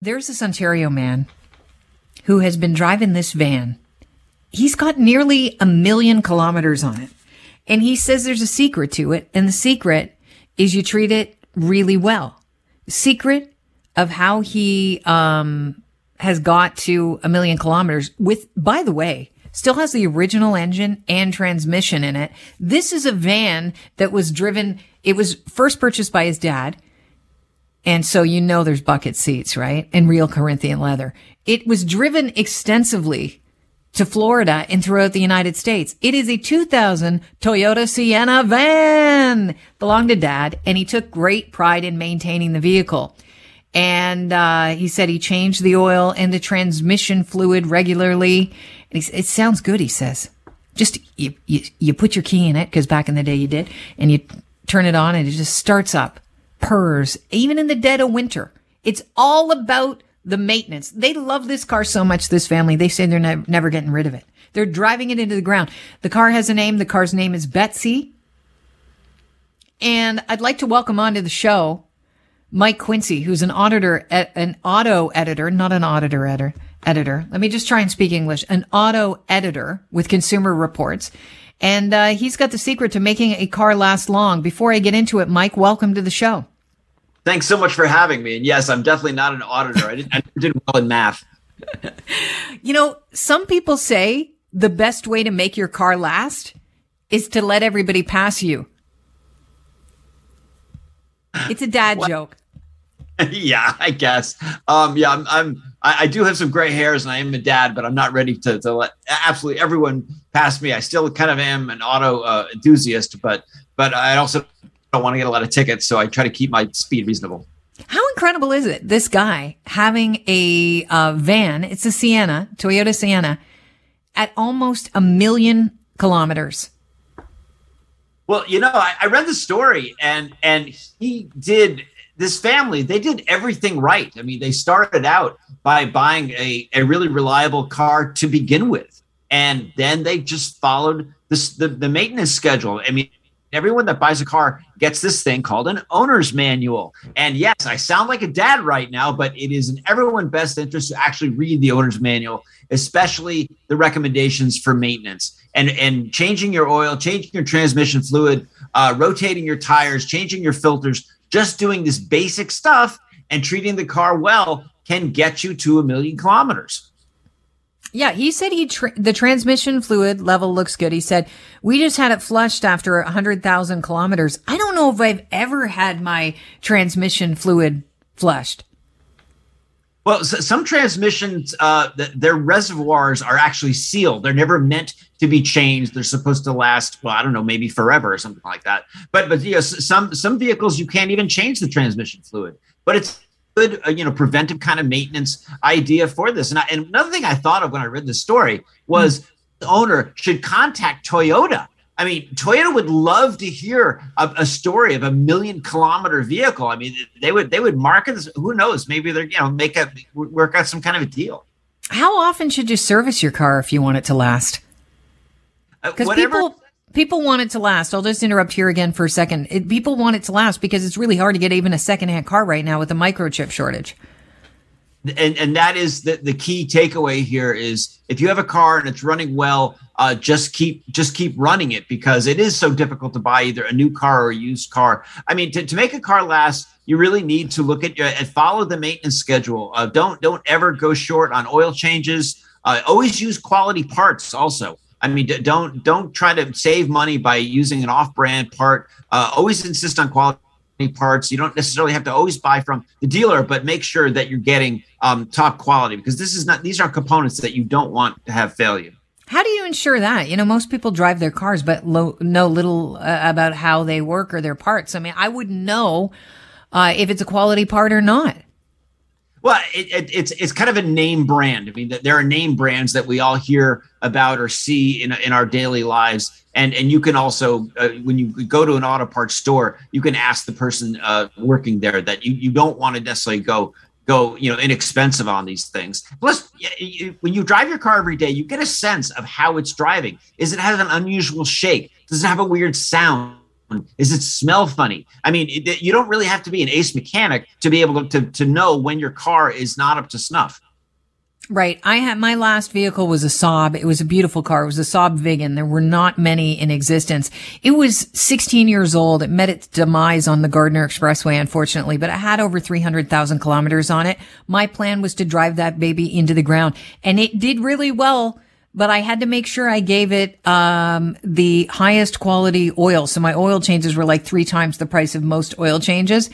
There's this Ontario man who has been driving this van. He's got nearly a million kilometers on it. And he says there's a secret to it. And the secret is you treat it really well. Secret of how he um, has got to a million kilometers with, by the way, still has the original engine and transmission in it. This is a van that was driven. It was first purchased by his dad. And so you know there's bucket seats, right? And real Corinthian leather. It was driven extensively to Florida and throughout the United States. It is a 2000 Toyota Sienna van, belonged to dad, and he took great pride in maintaining the vehicle. And uh, he said he changed the oil and the transmission fluid regularly. And he, it sounds good, he says. Just you, you, you put your key in it, because back in the day you did, and you turn it on and it just starts up, purrs, even in the dead of winter. It's all about the maintenance. They love this car so much, this family. They say they're ne- never getting rid of it. They're driving it into the ground. The car has a name. The car's name is Betsy. And I'd like to welcome onto the show Mike Quincy, who's an auditor, an auto editor, not an auditor editor. Editor. Let me just try and speak English. An auto editor with Consumer Reports. And uh, he's got the secret to making a car last long. Before I get into it, Mike, welcome to the show. Thanks so much for having me. And yes, I'm definitely not an auditor. I, did, I did well in math. you know, some people say the best way to make your car last is to let everybody pass you. It's a dad joke. yeah, I guess. Um, yeah, I'm, I'm I, I, do have some gray hairs and I am a dad, but I'm not ready to, to let absolutely everyone pass me. I still kind of am an auto uh, enthusiast, but but I also don't want to get a lot of tickets, so I try to keep my speed reasonable. How incredible is it? This guy having a uh, van, it's a Sienna, Toyota Sienna, at almost a million kilometers. Well, you know, I, I read the story, and and he did this family. They did everything right. I mean, they started out by buying a, a really reliable car to begin with, and then they just followed this the, the maintenance schedule. I mean, everyone that buys a car gets this thing called an owner's manual. And yes, I sound like a dad right now, but it is in everyone's best interest to actually read the owner's manual, especially the recommendations for maintenance and, and changing your oil, changing your transmission fluid, uh, rotating your tires, changing your filters, just doing this basic stuff and treating the car well can get you to a million kilometers. Yeah, he said he tra- the transmission fluid level looks good. He said we just had it flushed after a hundred thousand kilometers. I don't know if I've ever had my transmission fluid flushed. Well, so some transmissions, uh, their reservoirs are actually sealed. They're never meant to be changed. They're supposed to last, well, I don't know, maybe forever or something like that. But but you know, some some vehicles you can't even change the transmission fluid. But it's good, uh, you know, preventive kind of maintenance idea for this. And, I, and another thing I thought of when I read the story was mm-hmm. the owner should contact Toyota. I mean, Toyota would love to hear a, a, story of a million kilometer vehicle. I mean, they would they would market this. Who knows? Maybe they're you know make a work out some kind of a deal. How often should you service your car if you want it to last? Because uh, people people want it to last. I'll just interrupt here again for a second. It, people want it to last because it's really hard to get even a secondhand car right now with the microchip shortage. And and that is the, the key takeaway here is if you have a car and it's running well, uh, just keep just keep running it because it is so difficult to buy either a new car or a used car. I mean, to, to make a car last, you really need to look at your and follow the maintenance schedule. Uh, don't don't ever go short on oil changes. Uh, always use quality parts also. I mean, don't don't try to save money by using an off-brand part. Uh, always insist on quality parts. You don't necessarily have to always buy from the dealer, but make sure that you're getting um, top quality because this is not these are components that you don't want to have failure. How do you ensure that? You know, most people drive their cars, but lo- know little uh, about how they work or their parts. I mean, I wouldn't know uh, if it's a quality part or not. Well, it, it, it's it's kind of a name brand. I mean, there are name brands that we all hear about or see in in our daily lives, and and you can also uh, when you go to an auto parts store, you can ask the person uh, working there that you you don't want to necessarily go go you know inexpensive on these things. Plus, when you drive your car every day, you get a sense of how it's driving. Is it has an unusual shake? Does it have a weird sound? Is it smell funny? I mean, it, you don't really have to be an ace mechanic to be able to, to, to know when your car is not up to snuff. Right. I had my last vehicle was a Saab. It was a beautiful car. It was a Saab Viggen. There were not many in existence. It was 16 years old. It met its demise on the Gardiner Expressway, unfortunately, but it had over 300,000 kilometers on it. My plan was to drive that baby into the ground and it did really well but I had to make sure I gave it um, the highest quality oil. So my oil changes were like three times the price of most oil changes.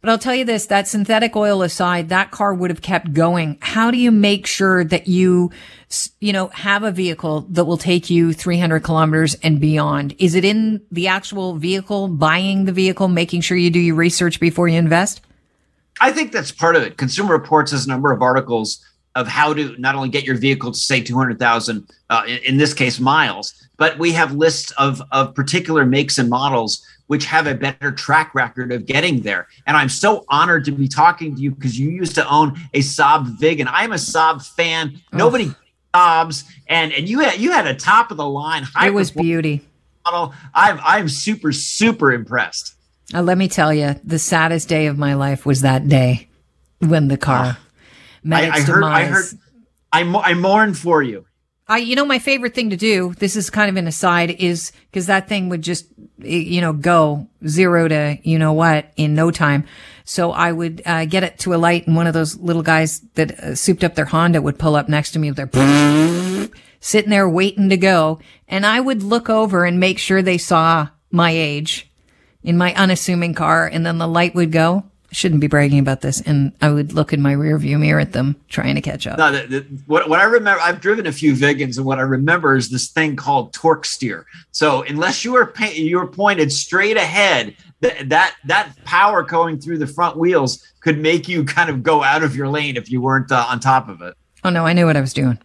But I'll tell you this, that synthetic oil aside, that car would have kept going. How do you make sure that you, you know, have a vehicle that will take you 300 kilometers and beyond? Is it in the actual vehicle, buying the vehicle, making sure you do your research before you invest? I think that's part of it. Consumer Reports has a number of articles of how to not only get your vehicle to say 200,000, uh, in, in this case, miles, but we have lists of, of particular makes and models which have a better track record of getting there. And I'm so honored to be talking to you because you used to own a Saab Vig, and I'm a Saab fan. Oh. Nobody Saabs, and and you had you had a top of the line. It was beauty. Model. I'm I'm super super impressed. Uh, let me tell you, the saddest day of my life was that day when the car oh. Met I, I heard, demise. I heard. I, I mourn for you. I, you know, my favorite thing to do, this is kind of an aside, is because that thing would just, you know, go zero to, you know what, in no time. So I would uh, get it to a light and one of those little guys that uh, souped up their Honda would pull up next to me with their sitting there waiting to go. And I would look over and make sure they saw my age in my unassuming car. And then the light would go shouldn't be bragging about this. And I would look in my rear view mirror at them trying to catch up. No, the, the, what, what I remember, I've driven a few Viggens, and what I remember is this thing called torque steer. So unless you were you were pointed straight ahead, that that that power going through the front wheels could make you kind of go out of your lane if you weren't uh, on top of it. Oh no, I knew what I was doing.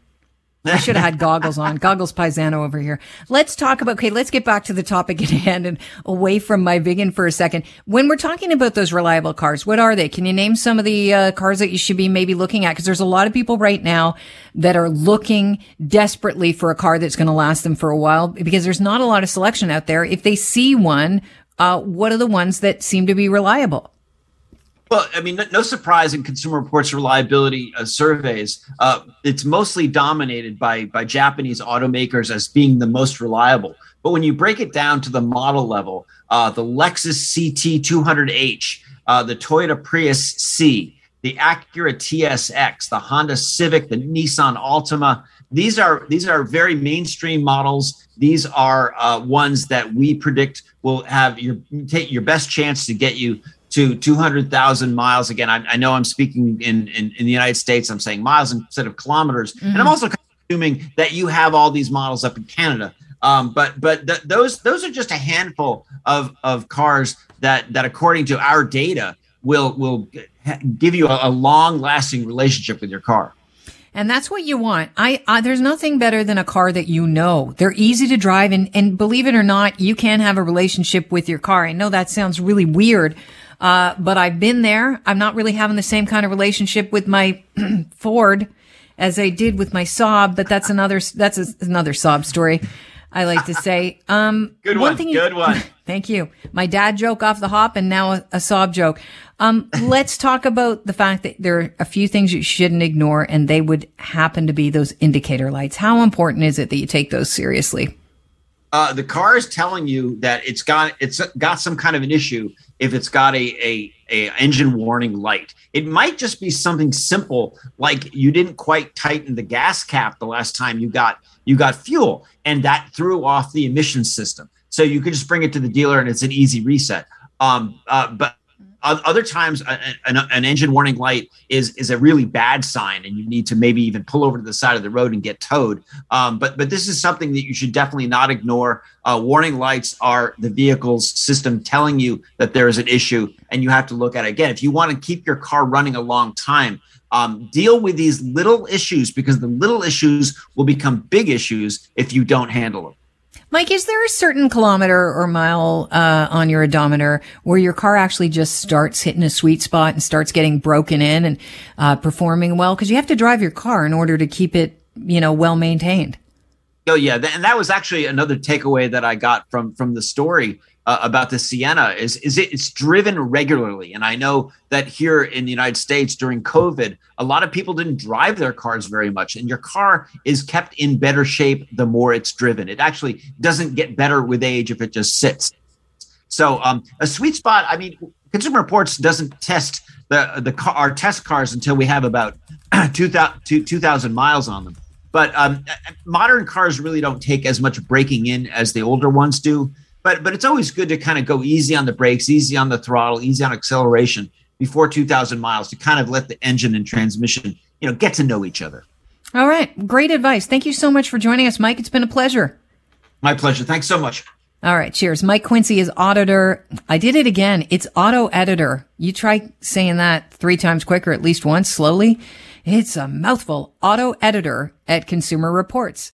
I should have had goggles on. Goggles Paisano over here. Let's talk about, okay, let's get back to the topic at hand and away from my Viggen for a second. When we're talking about those reliable cars, what are they? Can you name some of the uh, cars that you should be maybe looking at? Because there's a lot of people right now that are looking desperately for a car that's going to last them for a while because there's not a lot of selection out there. If they see one, uh, what are the ones that seem to be reliable? Well, I mean, no, surprise in Consumer Reports reliability uh, surveys, uh, it's mostly dominated by by Japanese automakers as being the most reliable. But when you break it down to the model level, uh, the Lexus CT200H, uh, the Toyota Prius C, the Acura TSX, the Honda Civic, the Nissan Altima, these are these are very mainstream models. These are uh, ones that we predict will have your take your best chance to get you to 200,000 miles. Again, I, I, know I'm speaking in, in, in, the United States. I'm saying miles instead of kilometers. Mm-hmm. And I'm mm-hmm. also assuming that you have all these models up in Canada. Um, but but th- those those are just a handful of, of cars that that according to our data will will give you a, a long lasting relationship with your car. And that's what you want. I, uh, there's nothing better than a car that you know. They're easy to drive and, and believe it or not, you can have a relationship with your car. I know that sounds really weird, uh, but I've been there. I'm not really having the same kind of relationship with my Ford as I did with my Saab, but that's another, that's a, another Saab story. I like to say. Um, good one. one thing good one. thank you. My dad joke off the hop and now a, a Saab joke. Um, let's talk about the fact that there are a few things you shouldn't ignore and they would happen to be those indicator lights. How important is it that you take those seriously? Uh, the car is telling you that it's got it's got some kind of an issue if it's got a, a, a engine warning light. It might just be something simple like you didn't quite tighten the gas cap the last time you got you got fuel, and that threw off the emission system. So you could just bring it to the dealer and it's an easy reset. Um, uh, but other times an, an, engine warning light is is a really bad sign and you need to maybe even pull over to the side of the road and get towed. Um, but but this is something that you should definitely not ignore. Uh, warning lights are the vehicle's system telling you that there is an issue and you have to look at it. Again if you want to keep your car running a long time um, deal with these little issues because the little issues will become big issues if you don't handle them Mike, is there a certain kilometer or mile uh, on your odometer where your car actually just starts hitting a sweet spot and starts getting broken in and uh, performing well? Because you have to drive your car in order to keep it, you know, well maintained. Oh yeah, and that was actually another takeaway that I got from from the story. Uh, about the Sienna is is it, it's driven regularly, and I know that here in the United States during COVID, a lot of people didn't drive their cars very much, and your car is kept in better shape the more it's driven. It actually doesn't get better with age if it just sits. So um, a sweet spot. I mean, Consumer Reports doesn't test the the car, our test cars until we have about 2,000 2, miles on them. But um, modern cars really don't take as much breaking in as the older ones do but but it's always good to kind of go easy on the brakes, easy on the throttle, easy on acceleration before 2,000 miles to kind of let the engine and transmission, you know, get to know each other. All right, great advice. Thank you so much for joining us, Mike. It's been a pleasure. My pleasure. Thanks so much. All right, cheers. Mike Quincy is auditor. I did it again. It's auto editor. You try saying that three times quicker, at least once, slowly. It's a mouthful. Auto editor at Consumer Reports.